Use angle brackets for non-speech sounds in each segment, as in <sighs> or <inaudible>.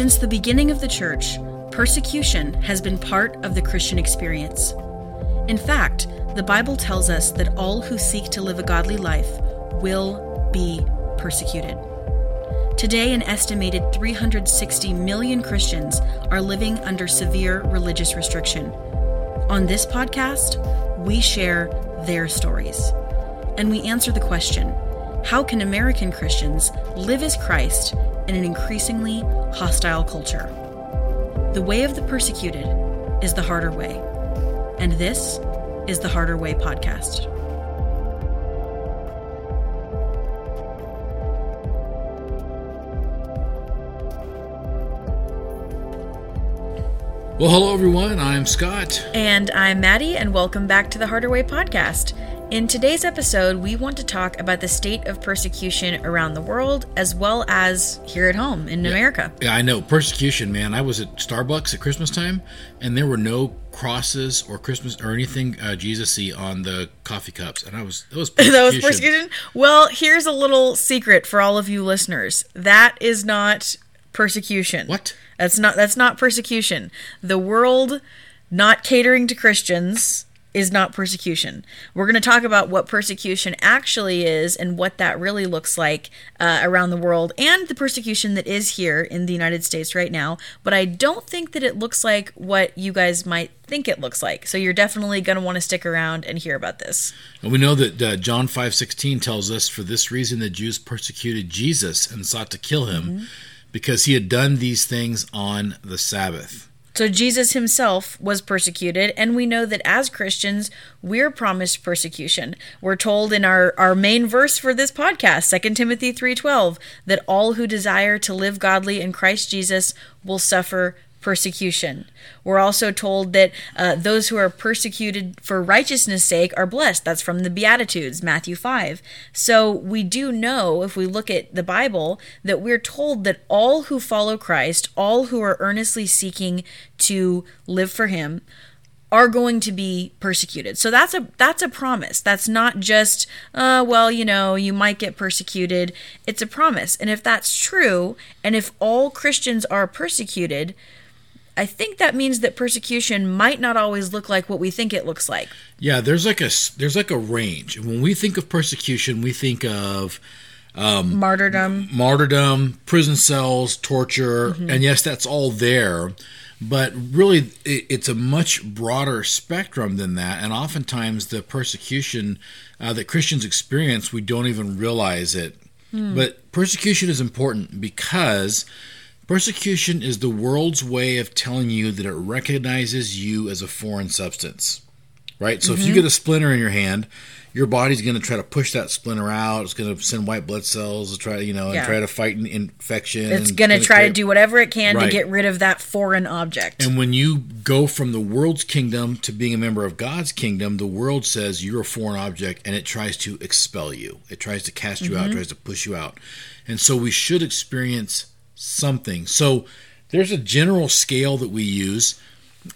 Since the beginning of the church, persecution has been part of the Christian experience. In fact, the Bible tells us that all who seek to live a godly life will be persecuted. Today, an estimated 360 million Christians are living under severe religious restriction. On this podcast, we share their stories. And we answer the question how can American Christians live as Christ in an increasingly hostile culture? The way of the persecuted is the harder way. And this is the Harder Way podcast. Well, hello everyone. I'm Scott. And I'm Maddie, and welcome back to the Harder Way podcast. In today's episode, we want to talk about the state of persecution around the world as well as here at home in yeah. America. Yeah, I know. Persecution, man. I was at Starbucks at Christmas time, and there were no crosses or Christmas or anything uh, Jesus-y on the coffee cups, and I was that was <laughs> that was persecution. Well, here's a little secret for all of you listeners. That is not persecution. What? That's not that's not persecution. The world not catering to Christians is not persecution. We're going to talk about what persecution actually is and what that really looks like uh, around the world and the persecution that is here in the United States right now. But I don't think that it looks like what you guys might think it looks like. So you're definitely going to want to stick around and hear about this. And we know that uh, John 5:16 tells us for this reason the Jews persecuted Jesus and sought to kill him. Mm-hmm because he had done these things on the Sabbath. So Jesus himself was persecuted, and we know that as Christians, we're promised persecution. We're told in our, our main verse for this podcast, 2 Timothy 3:12, that all who desire to live godly in Christ Jesus will suffer persecution. We're also told that uh, those who are persecuted for righteousness' sake are blessed. That's from the Beatitudes, Matthew 5. So we do know, if we look at the Bible, that we're told that all who follow Christ, all who are earnestly seeking to live for Him, are going to be persecuted. So that's a that's a promise. That's not just uh, well, you know, you might get persecuted. It's a promise. And if that's true, and if all Christians are persecuted, I think that means that persecution might not always look like what we think it looks like. Yeah, there's like a there's like a range. When we think of persecution, we think of um, martyrdom, martyrdom, prison cells, torture, mm-hmm. and yes, that's all there. But really, it's a much broader spectrum than that, and oftentimes the persecution uh, that Christians experience, we don't even realize it. Mm. But persecution is important because Persecution is the world's way of telling you that it recognizes you as a foreign substance. Right? So mm-hmm. if you mm-hmm. get a splinter in your hand, your body's going to try to push that splinter out. It's going to send white blood cells to try, you know, yeah. and try to fight an infection. It's going to try to do whatever it can right. to get rid of that foreign object. And when you go from the world's kingdom to being a member of God's kingdom, the world says you're a foreign object and it tries to expel you. It tries to cast you mm-hmm. out, tries to push you out. And so we should experience something. So there's a general scale that we use,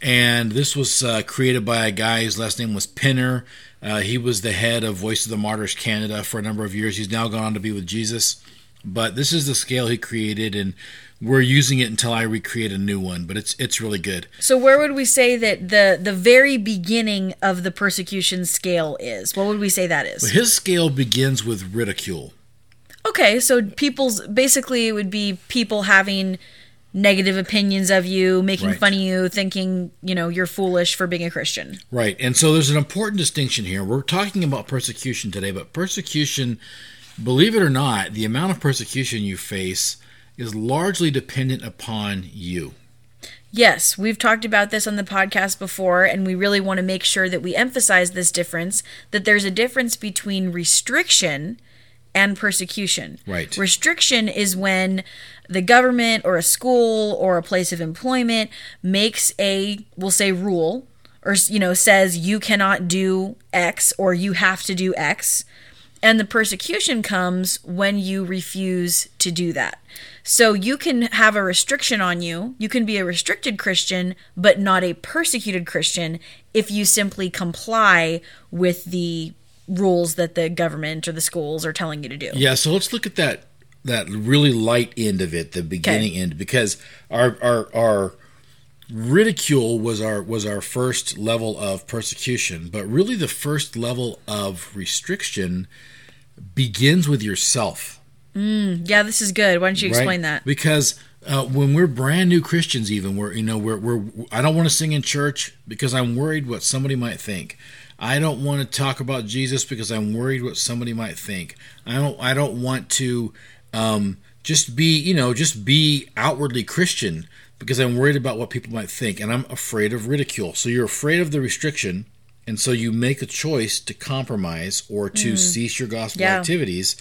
and this was uh, created by a guy whose last name was Penner. Uh, he was the head of Voice of the Martyrs Canada for a number of years. He's now gone on to be with Jesus. But this is the scale he created, and we're using it until I recreate a new one. But it's it's really good. So where would we say that the the very beginning of the persecution scale is? What would we say that is? Well, his scale begins with ridicule. Okay, so people's basically it would be people having negative opinions of you, making right. fun of you, thinking, you know, you're foolish for being a Christian. Right. And so there's an important distinction here. We're talking about persecution today, but persecution, believe it or not, the amount of persecution you face is largely dependent upon you. Yes, we've talked about this on the podcast before, and we really want to make sure that we emphasize this difference that there's a difference between restriction and persecution. Right. Restriction is when the government or a school or a place of employment makes a, we'll say, rule or, you know, says you cannot do X or you have to do X. And the persecution comes when you refuse to do that. So you can have a restriction on you. You can be a restricted Christian, but not a persecuted Christian if you simply comply with the rules that the government or the schools are telling you to do. Yeah, so let's look at that that really light end of it, the beginning end, because our our our ridicule was our was our first level of persecution, but really the first level of restriction begins with yourself. Yeah, this is good. Why don't you explain right? that? Because uh, when we're brand new Christians, even we're you know we're we're I don't want to sing in church because I'm worried what somebody might think. I don't want to talk about Jesus because I'm worried what somebody might think. I don't I don't want to um, just be you know just be outwardly Christian because I'm worried about what people might think and I'm afraid of ridicule. So you're afraid of the restriction and so you make a choice to compromise or to cease your gospel Yeah. activities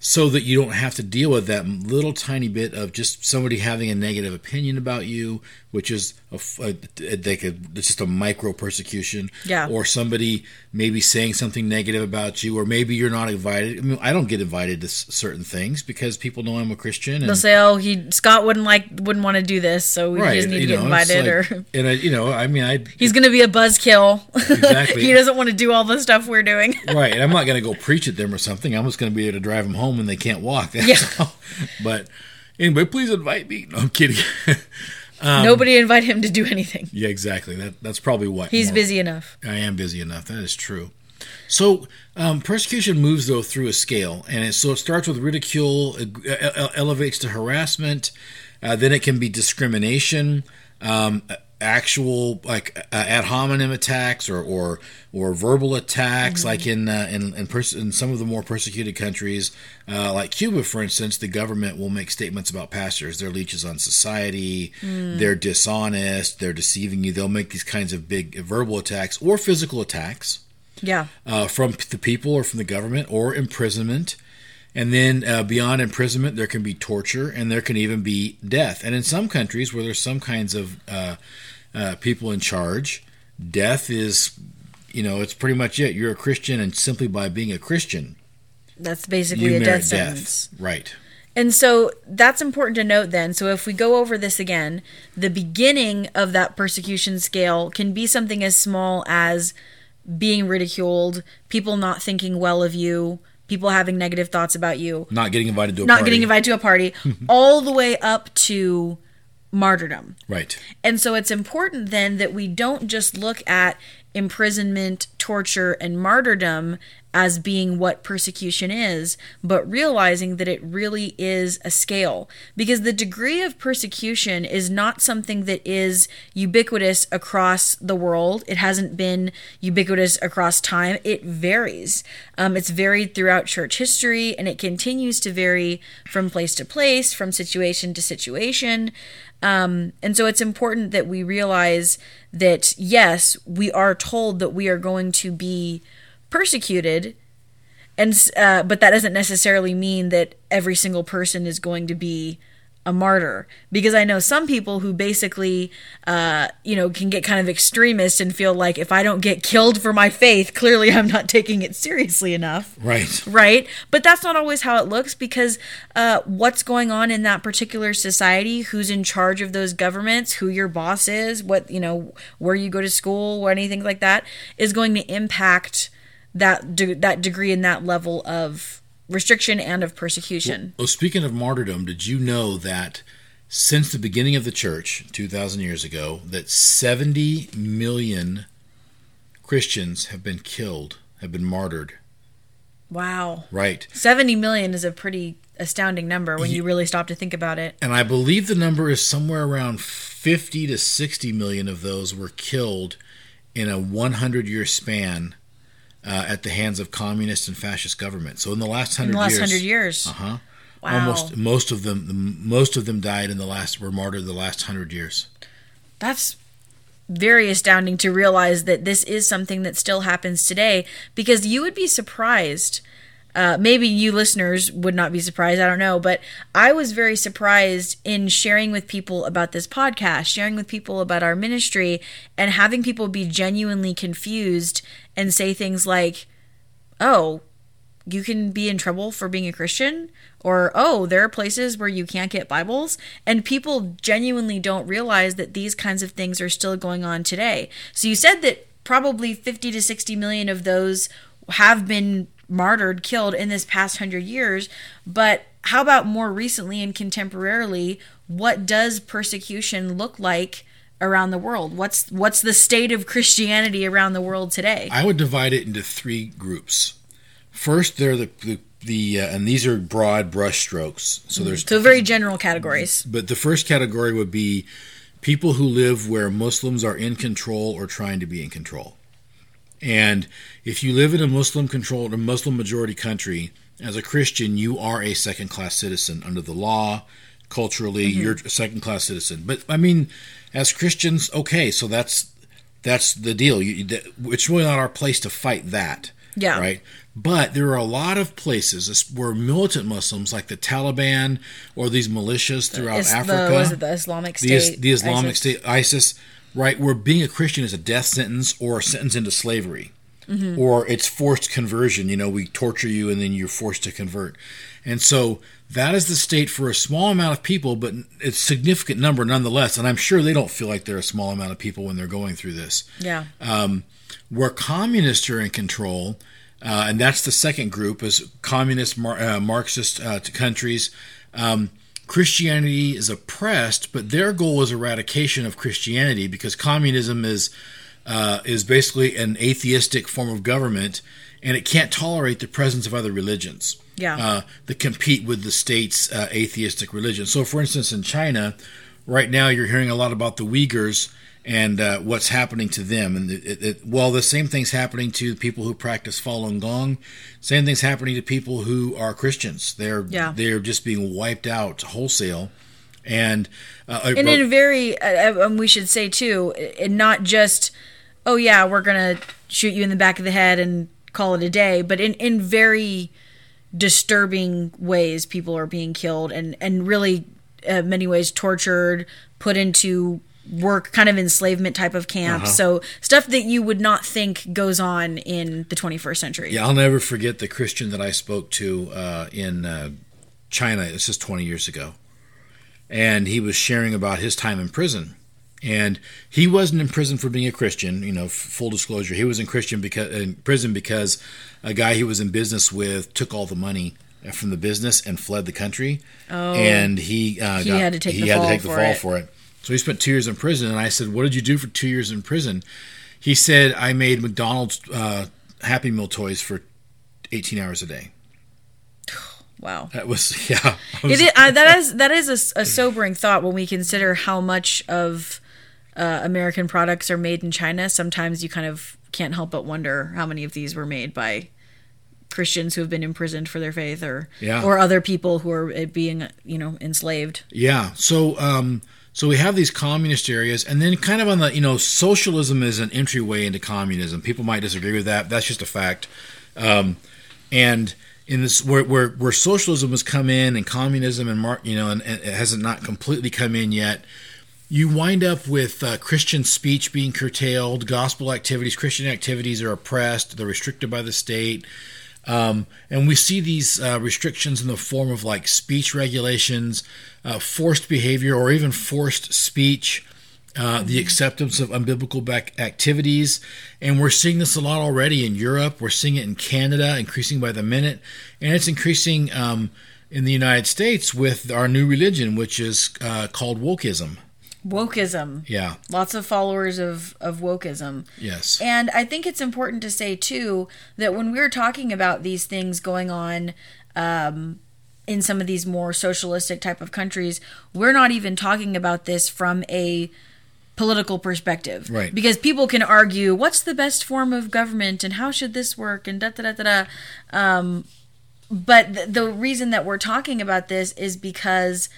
so that you don't have to deal with that little tiny bit of just somebody having a negative opinion about you, which is a, a- they could it's just a micro persecution, Yeah. or somebody maybe saying something negative about you, or maybe you're not invited. I mean, I don't get invited to s- certain things because people know I'm a Christian, and They'll say, "Oh, he Scott wouldn't like wouldn't want to do this, so we just need to get know, invited." like- or <laughs> and I, you know, I mean, I he's going to be a buzzkill. Exactly. <laughs> he doesn't want to do all the stuff we're doing. right. And I'm not <laughs> going to go preach at them or something. I'm just going to be able to drive them home when they can't walk. <laughs> Yeah. But anyway, please invite me. No, I'm kidding. <laughs> Nobody invite him to do anything. yeah, exactly. That that's probably what He's more- busy enough. I am busy enough. That is true. So um, persecution moves though through a scale, and it, so it starts with ridicule, uh, elevates to harassment, uh, then it can be discrimination, um, actual like uh, ad hominem attacks or or, or verbal attacks, like in uh, in in, pers- in some of the more persecuted countries, uh, like Cuba, for instance. The government will make statements about pastors. They're leeches on society. They're dishonest. They're deceiving you. They'll make these kinds of big verbal attacks or physical attacks Yeah. uh, from the people or from the government or imprisonment. And then uh, beyond imprisonment, there can be torture and there can even be death. And in some countries where there's some kinds of uh, uh, people in charge, death is, you know, it's pretty much it. You're a Christian, and simply by being a Christian, That's basically you a death death. sentence. Right. And so that's important to note then. So if we go over this again, the beginning of that persecution scale can be something as small as being ridiculed, people not thinking well of you, people having negative thoughts about you, Not getting invited to a party. not party. getting invited to a party, <laughs> all the way up to martyrdom. Right. And so it's important then that we don't just look at imprisonment, torture, and martyrdom as being what persecution is, but realizing that it really is a scale. Because the degree of persecution is not something that is ubiquitous across the world. It hasn't been ubiquitous across time. It varies. Um, it's varied throughout church history, and it continues to vary from place to place, from situation to situation. Um, and so it's important that we realize that, yes, we are told that we are going to be persecuted. And uh, but that doesn't necessarily mean that every single person is going to be a martyr because I know some people who basically, uh, you know, can get kind of extremist and feel like if I don't get killed for my faith, clearly I'm not taking it seriously enough Right. right? But that's not always how it looks because uh, what's going on in that particular society, who's in charge of those governments, who your boss is, what you know, where you go to school, or anything like that, is going to impact that de- that degree and that level of restriction and of persecution. Well, oh, speaking of martyrdom, did you know that since the beginning of the church, 2,000 years ago, that 70 million Christians have been killed, have been martyred? Wow, Right. seventy million is a pretty astounding number when you really stop to think about it. And I believe the number is somewhere around 50 to 60 million of those were killed in a 100 year span uh, at the hands of communist and fascist governments. So in the last In hundred the last years, hundred years, uh-huh, wow, almost most of them, most of them died in the last were martyred the last hundred years. that's very astounding to realize that this is something that still happens today because you would be surprised uh, maybe you listeners would not be surprised i don't know but i was very surprised in sharing with people about this podcast sharing with people about our ministry and having people be genuinely confused and say things like oh you can be in trouble for being a Christian, or oh, there are places where you can't get Bibles, and people genuinely don't realize that these kinds of things are still going on today. So you said that probably 50 to 60 million of those have been martyred, killed in this past hundred years, but how about more recently and contemporarily? What does persecution look like around the world? What's what's the state of Christianity around the world today? I would divide it into three groups. First, there are the, the the uh, and these are broad brushstrokes. So there's so very general categories. But the first category would be people who live where Muslims are in control or trying to be in control. And if you live in a Muslim controlled a Muslim majority country, as a Christian, you are a second class citizen under the law. Culturally, mm-hmm. you're a second class citizen. But I mean, as Christians, okay, so that's that's the deal. You, it's really not our place to fight that. Yeah. Right. But there are a lot of places where militant Muslims, like the Taliban or these militias throughout it's Africa, the, was it the Islamic State, the, the Islamic ISIS. State, ISIS, right, where being a Christian is a death sentence or a sentence into slavery, mm-hmm. or it's forced conversion. You know, we torture you and then you're forced to convert, and so that is the state for a small amount of people, but it's a significant number nonetheless. And I'm sure they don't feel like they're a small amount of people when they're going through this. Yeah. Um, where communists are in control uh, and that's the second group is communist Mar- uh, Marxist uh, countries. Um, Christianity is oppressed, but their goal is eradication of Christianity because communism is uh, is basically an atheistic form of government, and it can't tolerate the presence of other religions. Yeah, uh, that compete with the state's uh, atheistic religion. So, for instance, in China, right now you're hearing a lot about the Uyghurs and uh, what's happening to them. And it, it, well, the same thing's happening to people who practice Falun Gong. Same thing's happening to people who are Christians. They're yeah. they're just being wiped out wholesale. And uh, and in a very, uh, uh, we should say too, and not just, oh yeah, we're gonna shoot you in the back of the head and call it a day, but in in very disturbing ways, people are being killed and and really, uh, many ways tortured, put into work kind of enslavement type of camp. Uh-huh. So stuff that you would not think goes on in the 21st century. Yeah, I'll never forget the Christian that I spoke to uh, in uh, China. This is 20 years ago, and he was sharing about his time in prison. And he wasn't in prison for being a Christian, you know. Full disclosure, he was in Christian because in prison because a guy he was in business with took all the money from the business and fled the country. Oh, and he uh, he got, had to take he the had fall, to take the for, fall it. for it. So he spent two years in prison, and I said, "What did you do for two years in prison?" He said, "I made McDonald's uh, Happy Meal toys for 18 hours a day." <sighs> Wow, that was <laughs> yeah. Was, it is, uh, that <laughs> is that is a, a, sobering thought when we consider how much of uh, American products are made in China. Sometimes you kind of can't help but wonder how many of these were made by Christians who have been imprisoned for their faith, or yeah. or other people who are uh, being you know enslaved. Yeah. So. Um, so we have these communist areas, and then kind of on the, you know, socialism is an entryway into communism. People might disagree with that. That's just a fact. Um, and in this, where, where, where socialism has come in and communism and, you know, and, and it hasn't not completely come in yet, you wind up with uh, Christian speech being curtailed, gospel activities, Christian activities are oppressed, they're restricted by the state. Um, and we see these uh, restrictions in the form of like speech regulations, uh, forced behavior, or even forced speech, uh, the acceptance of unbiblical back activities. And we're seeing this a lot already in Europe. We're seeing it in Canada, increasing by the minute. And it's increasing um, in the United States with our new religion, which is uh, called wokeism wokeism. Yeah. Lots of followers of, of wokeism. Yes. And I think it's important to say, too, that when we're talking about these things going on um, in some of these more socialistic type of countries, we're not even talking about this from a political perspective. Right. Because people can argue what's the best form of government and how should this work and da da da da da. Um, but th- the reason that we're talking about this is because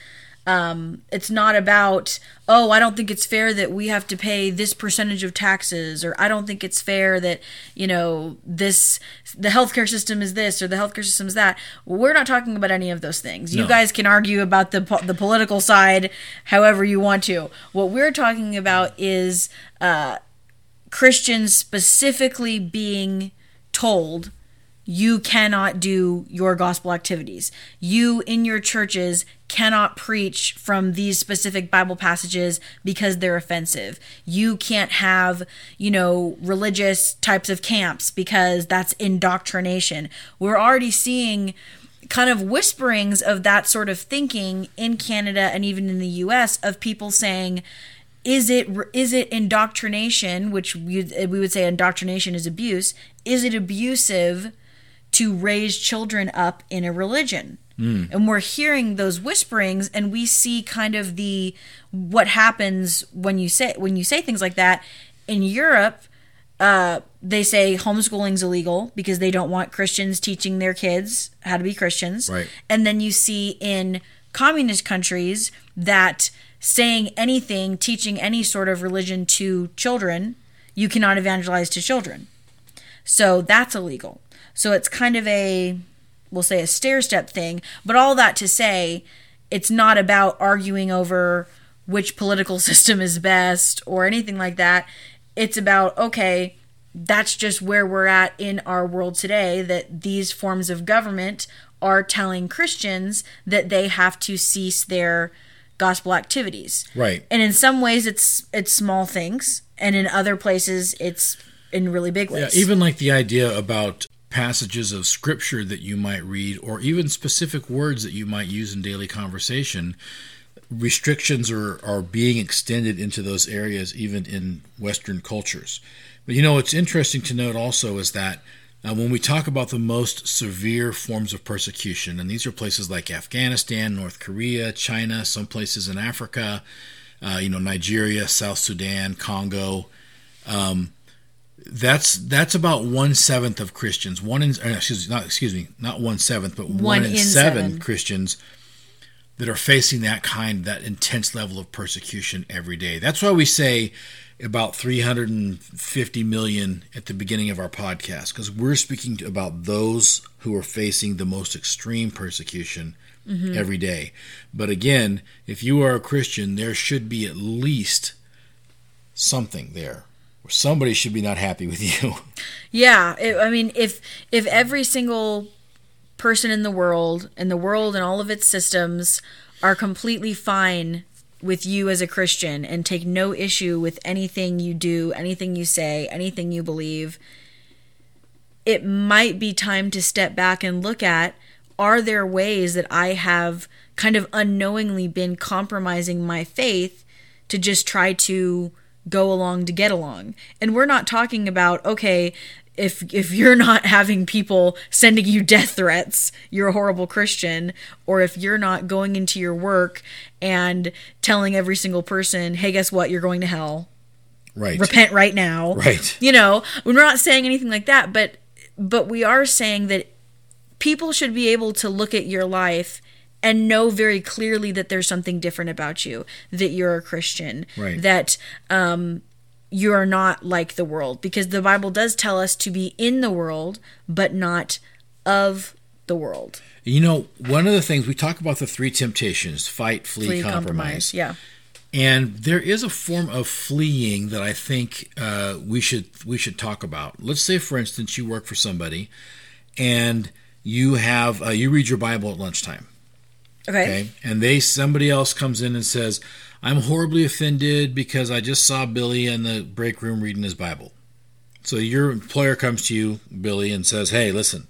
um, it's not about, oh, I don't think it's fair that we have to pay this percentage of taxes, or I don't think it's fair that, you know, this, the healthcare system is this, or the healthcare system is that. We're not talking about any of those things. No. You guys can argue about the, the political side however you want to. What we're talking about is uh, Christians specifically being told you cannot do your gospel activities. You in your churches cannot preach from these specific Bible passages because they're offensive. You can't have, you know, religious types of camps because that's indoctrination. We're already seeing kind of whisperings of that sort of thinking in Canada and even in the US of people saying is it is it indoctrination which we, we would say indoctrination is abuse is it abusive to raise children up in a religion mm. and we're hearing those whisperings and we see kind of the what happens when you say when you say things like that in Europe uh, they say homeschooling's illegal because they don't want Christians teaching their kids how to be Christians. Right. And then you see in communist countries that saying anything, teaching any sort of religion to children, you cannot evangelize to children. So that's illegal. So it's kind of a, we'll say, a stair step thing. But all that to say, it's not about arguing over which political <laughs> system is best or anything like that. It's about, okay, that's just where we're at in our world today that these forms of government are telling Christians that they have to cease their gospel activities. Right. And in some ways it's it's small things and in other places it's in really big ways. Yeah, even like the idea about passages of scripture that you might read or even specific words that you might use in daily conversation restrictions are, are being extended into those areas even in Western cultures. But you know, what's interesting to note also is that uh, when we talk about the most severe forms of persecution, and these are places like Afghanistan, North Korea, China, some places in Africa, uh, you know, Nigeria, South Sudan, Congo. Um, that's that's about one seventh of Christians. One in uh, excuse not excuse me, not one seventh, but one, one in, in seven, seven Christians that are facing that kind, that intense level of persecution every day. That's why we say about 350 million at the beginning of our podcast, because we're speaking about those who are facing the most extreme persecution mm-hmm. every day. But again, if you are a Christian, there should be at least something there. Or somebody should be not happy with you. <laughs> Yeah, it, I mean, if if every single person in the world and the world and all of its systems are completely fine with you as a Christian and take no issue with anything you do, anything you say, anything you believe, it might be time to step back and look at are there ways that I have kind of unknowingly been compromising my faith to just try to go along to get along. And we're not talking about, okay, if if you're not <laughs> having people sending you death threats, you're a horrible Christian, or if you're not going into your work and telling every single person, "Hey, guess what? You're going to hell." Right. Repent right now. Right. You know, we're not saying anything like that, but but we are saying that people should be able to look at your life and know very clearly that there's something different about you, that you're a Christian, right. that um, you are not like the world because the Bible does tell us to be in the world but not of the world. You know, one of the things we talk about the three temptations fight, flee, flee compromise. compromise. Yeah. And there is a form of fleeing that I think uh, we should we should talk about. Let's say, for instance, you work for somebody, and you have uh, you read your Bible at lunchtime. Okay. okay. And they somebody else comes in and says, I'm horribly offended because I just saw Billy in the break room reading his Bible. So your employer comes to you, Billy, and says, "Hey, listen,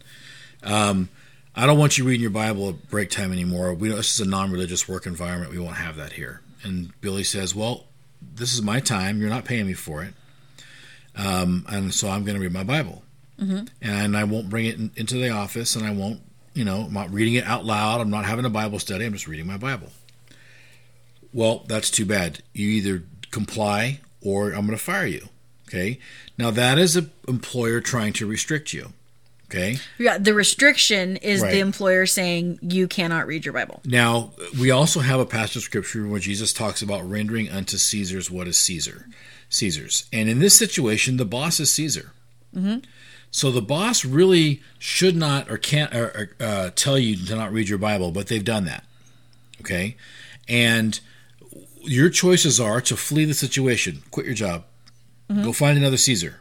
um, I don't want you reading your Bible at break time anymore. We this is a non-religious work environment. We won't have that here." And Billy says, "Well, this is my time. You're not paying me for it, um, and so I'm going to read my Bible, mm-hmm. and I won't bring it in, into the office, and I won't, you know, I'm not reading it out loud. I'm not having a Bible study. I'm just reading my Bible." Well, that's too bad. You either comply or I'm going to fire you. Okay. Now that is an employer trying to restrict you. Okay. Yeah, the restriction is right. the employer saying you cannot read your Bible. Now, we also have a passage of scripture where Jesus talks about rendering unto Caesar's what is Caesar, Caesar's. And in this situation, the boss is Caesar. Mm-hmm. So the boss really should not or can't or, uh, tell you to not read your Bible, but they've done that. Okay. And your choices are to flee the situation, quit your job, mm-hmm. go find another Caesar.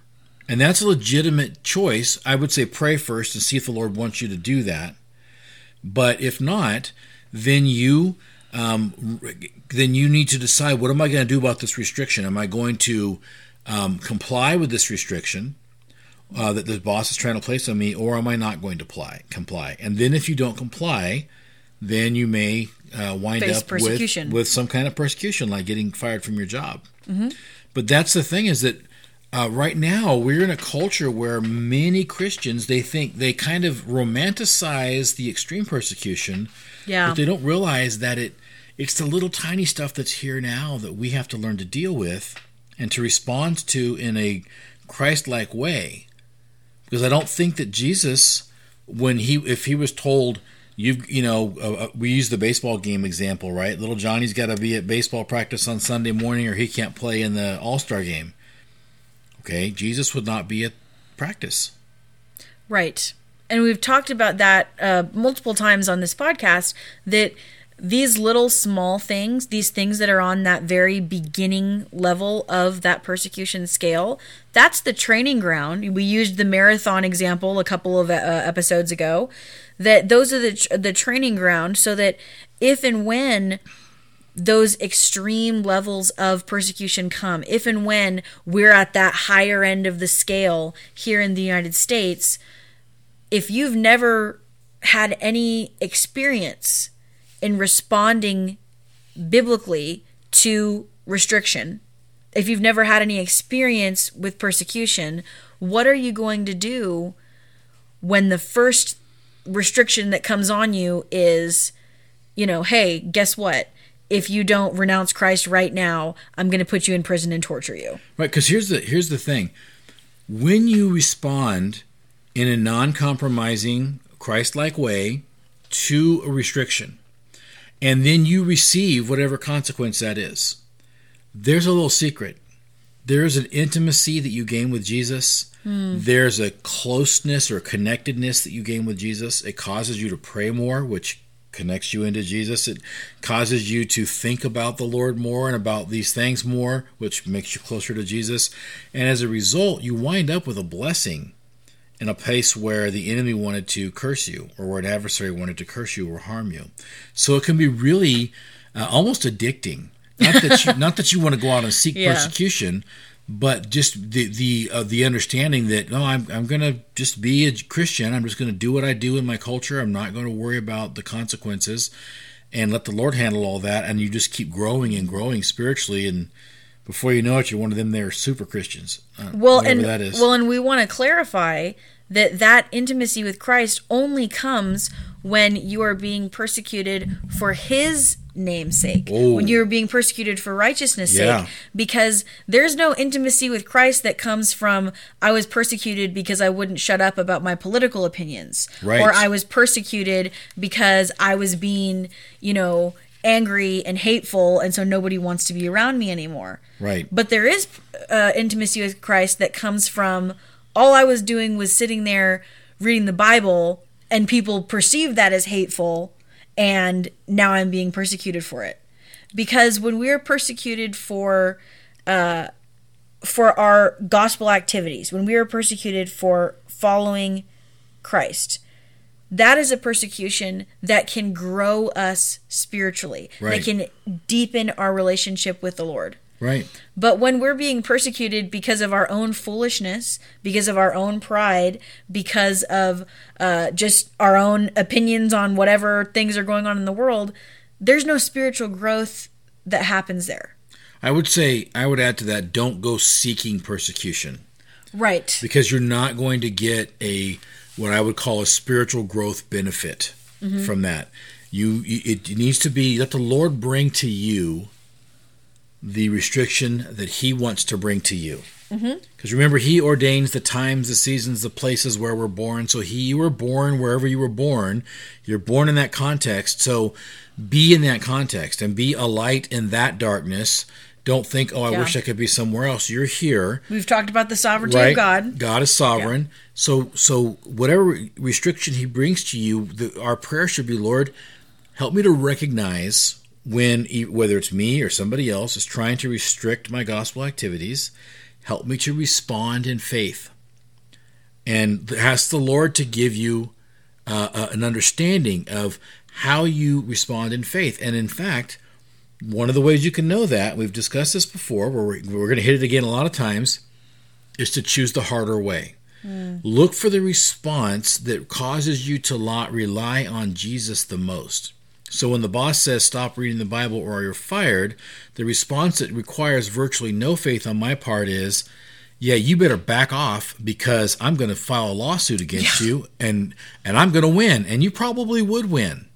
And that's a legitimate choice. I would say pray first and see if the Lord wants you to do that. But if not, then you um, then you need to decide what am I going to do about this restriction? Am I going to um, comply with this restriction, uh, that the boss is trying to place on me, or am I not going to apply, comply? And then if you don't comply, then you may uh, wind Face up with with some kind of persecution, like getting fired from your job. But that's the thing is that uh, right now we're in a culture where many Christians they think they kind of romanticize the extreme persecution, Yeah. but they don't realize that it it's the little tiny stuff that's here now that we have to learn to deal with and to respond to in a Christ-like way. Because I don't think that Jesus, when he if he was told you you know uh, uh, we use the baseball game example right? Little johnny's got to be at baseball practice on sunday morning or he can't play in the all-star game. Okay jesus would not be at practice. Right. And we've talked about that uh, multiple times on this podcast that these little small things, these things that are on that very beginning level of that persecution scale, that's the training ground. We used the marathon example a couple of uh, episodes ago. That those are the the training ground so that if and when those extreme levels of persecution come, if and when we're at that higher end of the scale here in the United States, if you've never had any experience in responding biblically to restriction, if you've never had any experience with persecution, what are you going to do when the first restriction that comes on you is, you know, hey, guess what? If you don't renounce Christ right now, I'm going to put you in prison and torture you. right because here's the here's the thing when you respond in a non-compromising christ-like way to a restriction and then you receive whatever consequence that is there's a little secret there's an intimacy that you gain with Jesus. Hmm. There's a closeness or connectedness that you gain with Jesus. It causes you to pray more, which connects you into Jesus. It causes you to think about the Lord more and about these things more, which makes you closer to Jesus. And as a result, you wind up with a blessing in a place where the enemy wanted to curse you or where an adversary wanted to curse you or harm you. So it can be really uh, almost addicting. Not that you, <laughs> not that you want to go out and seek Yeah. persecution, but just the the uh, the understanding that no, I'm I'm going to just be a Christian. I'm just going to do what I do in my culture. I'm not going to worry about the consequences, and let the Lord handle all that. And you just keep growing and growing spiritually, and before you know it, you're one of them. There super Christians. Uh, well and that is. well and we want to clarify that that intimacy with Christ only comes when you are being persecuted for his name's sake Oh. when you're being persecuted for righteousness Yeah. sake because there's no intimacy with Christ that comes from I was persecuted because I wouldn't shut up about my political opinions Right. or I was persecuted because I was being you know angry and hateful and so nobody wants to be around me anymore right. but there is uh, intimacy with Christ that comes from all I was doing was sitting there reading the Bible, and people perceived that as hateful, and now I'm being persecuted for it. Because when we are persecuted for uh, for our gospel activities, when we are persecuted for following Christ, that is a persecution that can grow us spiritually, Right. that can deepen our relationship with the Lord. Right. But when we're being persecuted because of our own foolishness, because of our own pride, because of uh, just our own opinions on whatever things are going on in the world, there's no spiritual growth that happens there. I would say I would add to that don't go seeking persecution Right. because you're not going to get a what I would call a spiritual growth benefit mm-hmm. from that. You it needs to be let the Lord bring to you the restriction that He wants to bring to you. Mm-hmm. Because remember, He ordains the times, the seasons, the places where we're born. So He, you were born wherever you were born. You're born in that context. So be in that context and be a light in that darkness. Don't think, oh, I Yeah. wish I could be somewhere else. You're here We've talked about the sovereignty right? of God. God is sovereign. So, so whatever restriction He brings to you, the, our prayer should be, Lord, help me to recognize when, whether it's me or somebody else is trying to restrict my gospel activities. Help me to respond in faith, and ask the Lord to give you uh, uh, an understanding of how you respond in faith. And in fact, one of the ways you can know that we've discussed this before. Where we're, we're going to hit it again a lot of times is to choose the harder way. Hmm. Look for the response that causes you to rely on Jesus the most. So when the boss says stop reading the Bible or you're fired, the response that requires virtually no faith on my part is, yeah, you better back off because I'm going to file a lawsuit against Yeah. you and and I'm going to win and you probably would win.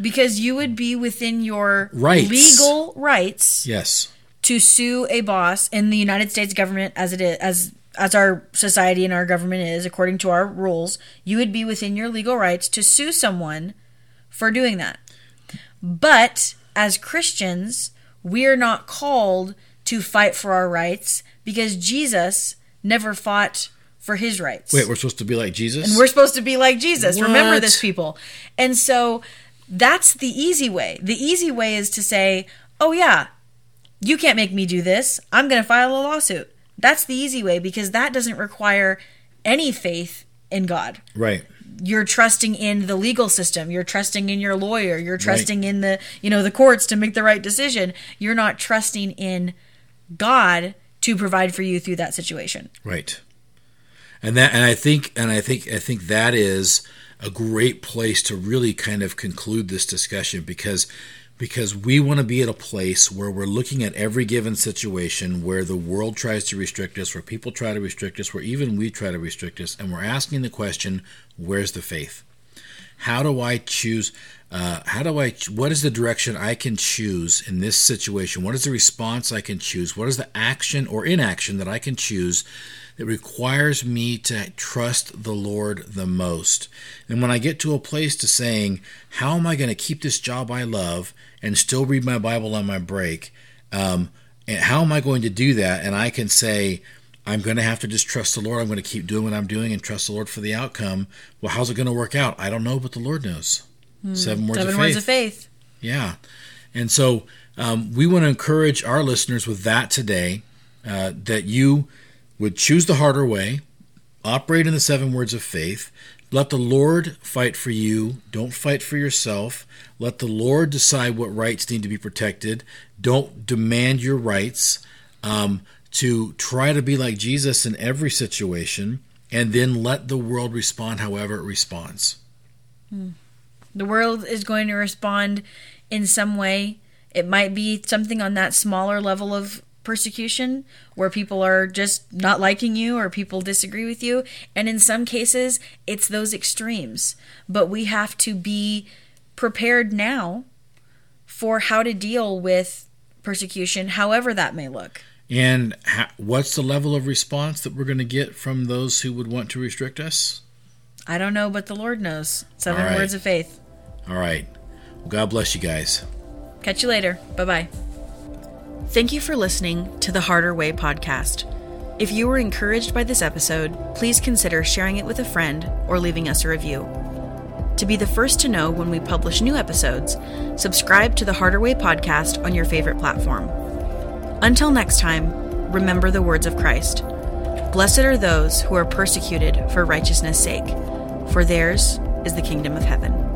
Because you would be within your Rights. legal rights Yes. to sue a boss in the United States government as it is as as our society and our government is according to our rules, you would be within your legal rights to sue someone for doing that. But as Christians, we are not called to fight for our rights because Jesus never fought for his rights. Wait, we're supposed to be like Jesus? And we're supposed to be like Jesus. Remember this, people. And so that's the easy way. The easy way is to say, oh, yeah, you can't make me do this. I'm going to file a lawsuit. That's the easy way because that doesn't require any faith in God. right. You're trusting in the legal system. You're trusting in your lawyer. You're trusting in the, you know, the courts to make the right decision. You're not trusting in God to provide for you through that situation. Right. And that and I think and I think I think that is a great place to really kind of conclude this discussion because because we want to be at a place where we're looking at every given situation where the world tries to restrict us, where people try to restrict us, where even we try to restrict us, and we're asking the question, where's the faith? How do I choose? Uh, how do I? What is the direction I can choose in this situation? What is the response I can choose? What is the action or inaction that I can choose that requires me to trust the Lord the most? And when I get to a place to saying, "How am I going to keep this job I love and still read my Bible on my break?" Um, and how am I going to do that? And I can say, I'm going to have to just trust the Lord. I'm going to keep doing what I'm doing and trust the Lord for the outcome. Well, how's it going to work out? I don't know, but the Lord knows. Seven words Seven of words faith. of faith. Yeah. And so um, we want to encourage our listeners with that today uh, that you would choose the harder way, operate in the seven words of faith. Let the Lord fight for you. Don't fight for yourself. Let the Lord decide what rights need to be protected. Don't demand your rights. Um, to try to be like Jesus in every situation, and then let the world respond however it responds. The world is going to respond in some way. It might be something on that smaller level of persecution where people are just not liking you or people disagree with you. And in some cases, it's those extremes. But we have to be prepared now for how to deal with persecution, however that may look. And ha- what's the level of response that we're going to get from those who would want to restrict us? I don't know, but the Lord knows. Seven right. words of faith. All right. Well, God bless you guys. Catch you later. Bye bye. Thank you for listening to the Harder Way podcast. If you were encouraged by this episode, please consider sharing it with a friend or leaving us a review. To be the first to know when we publish new episodes, subscribe to the Harder Way podcast on your favorite platform. Until next time, remember the words of Christ Blessed are those who are persecuted for righteousness' sake, for theirs is the kingdom of heaven.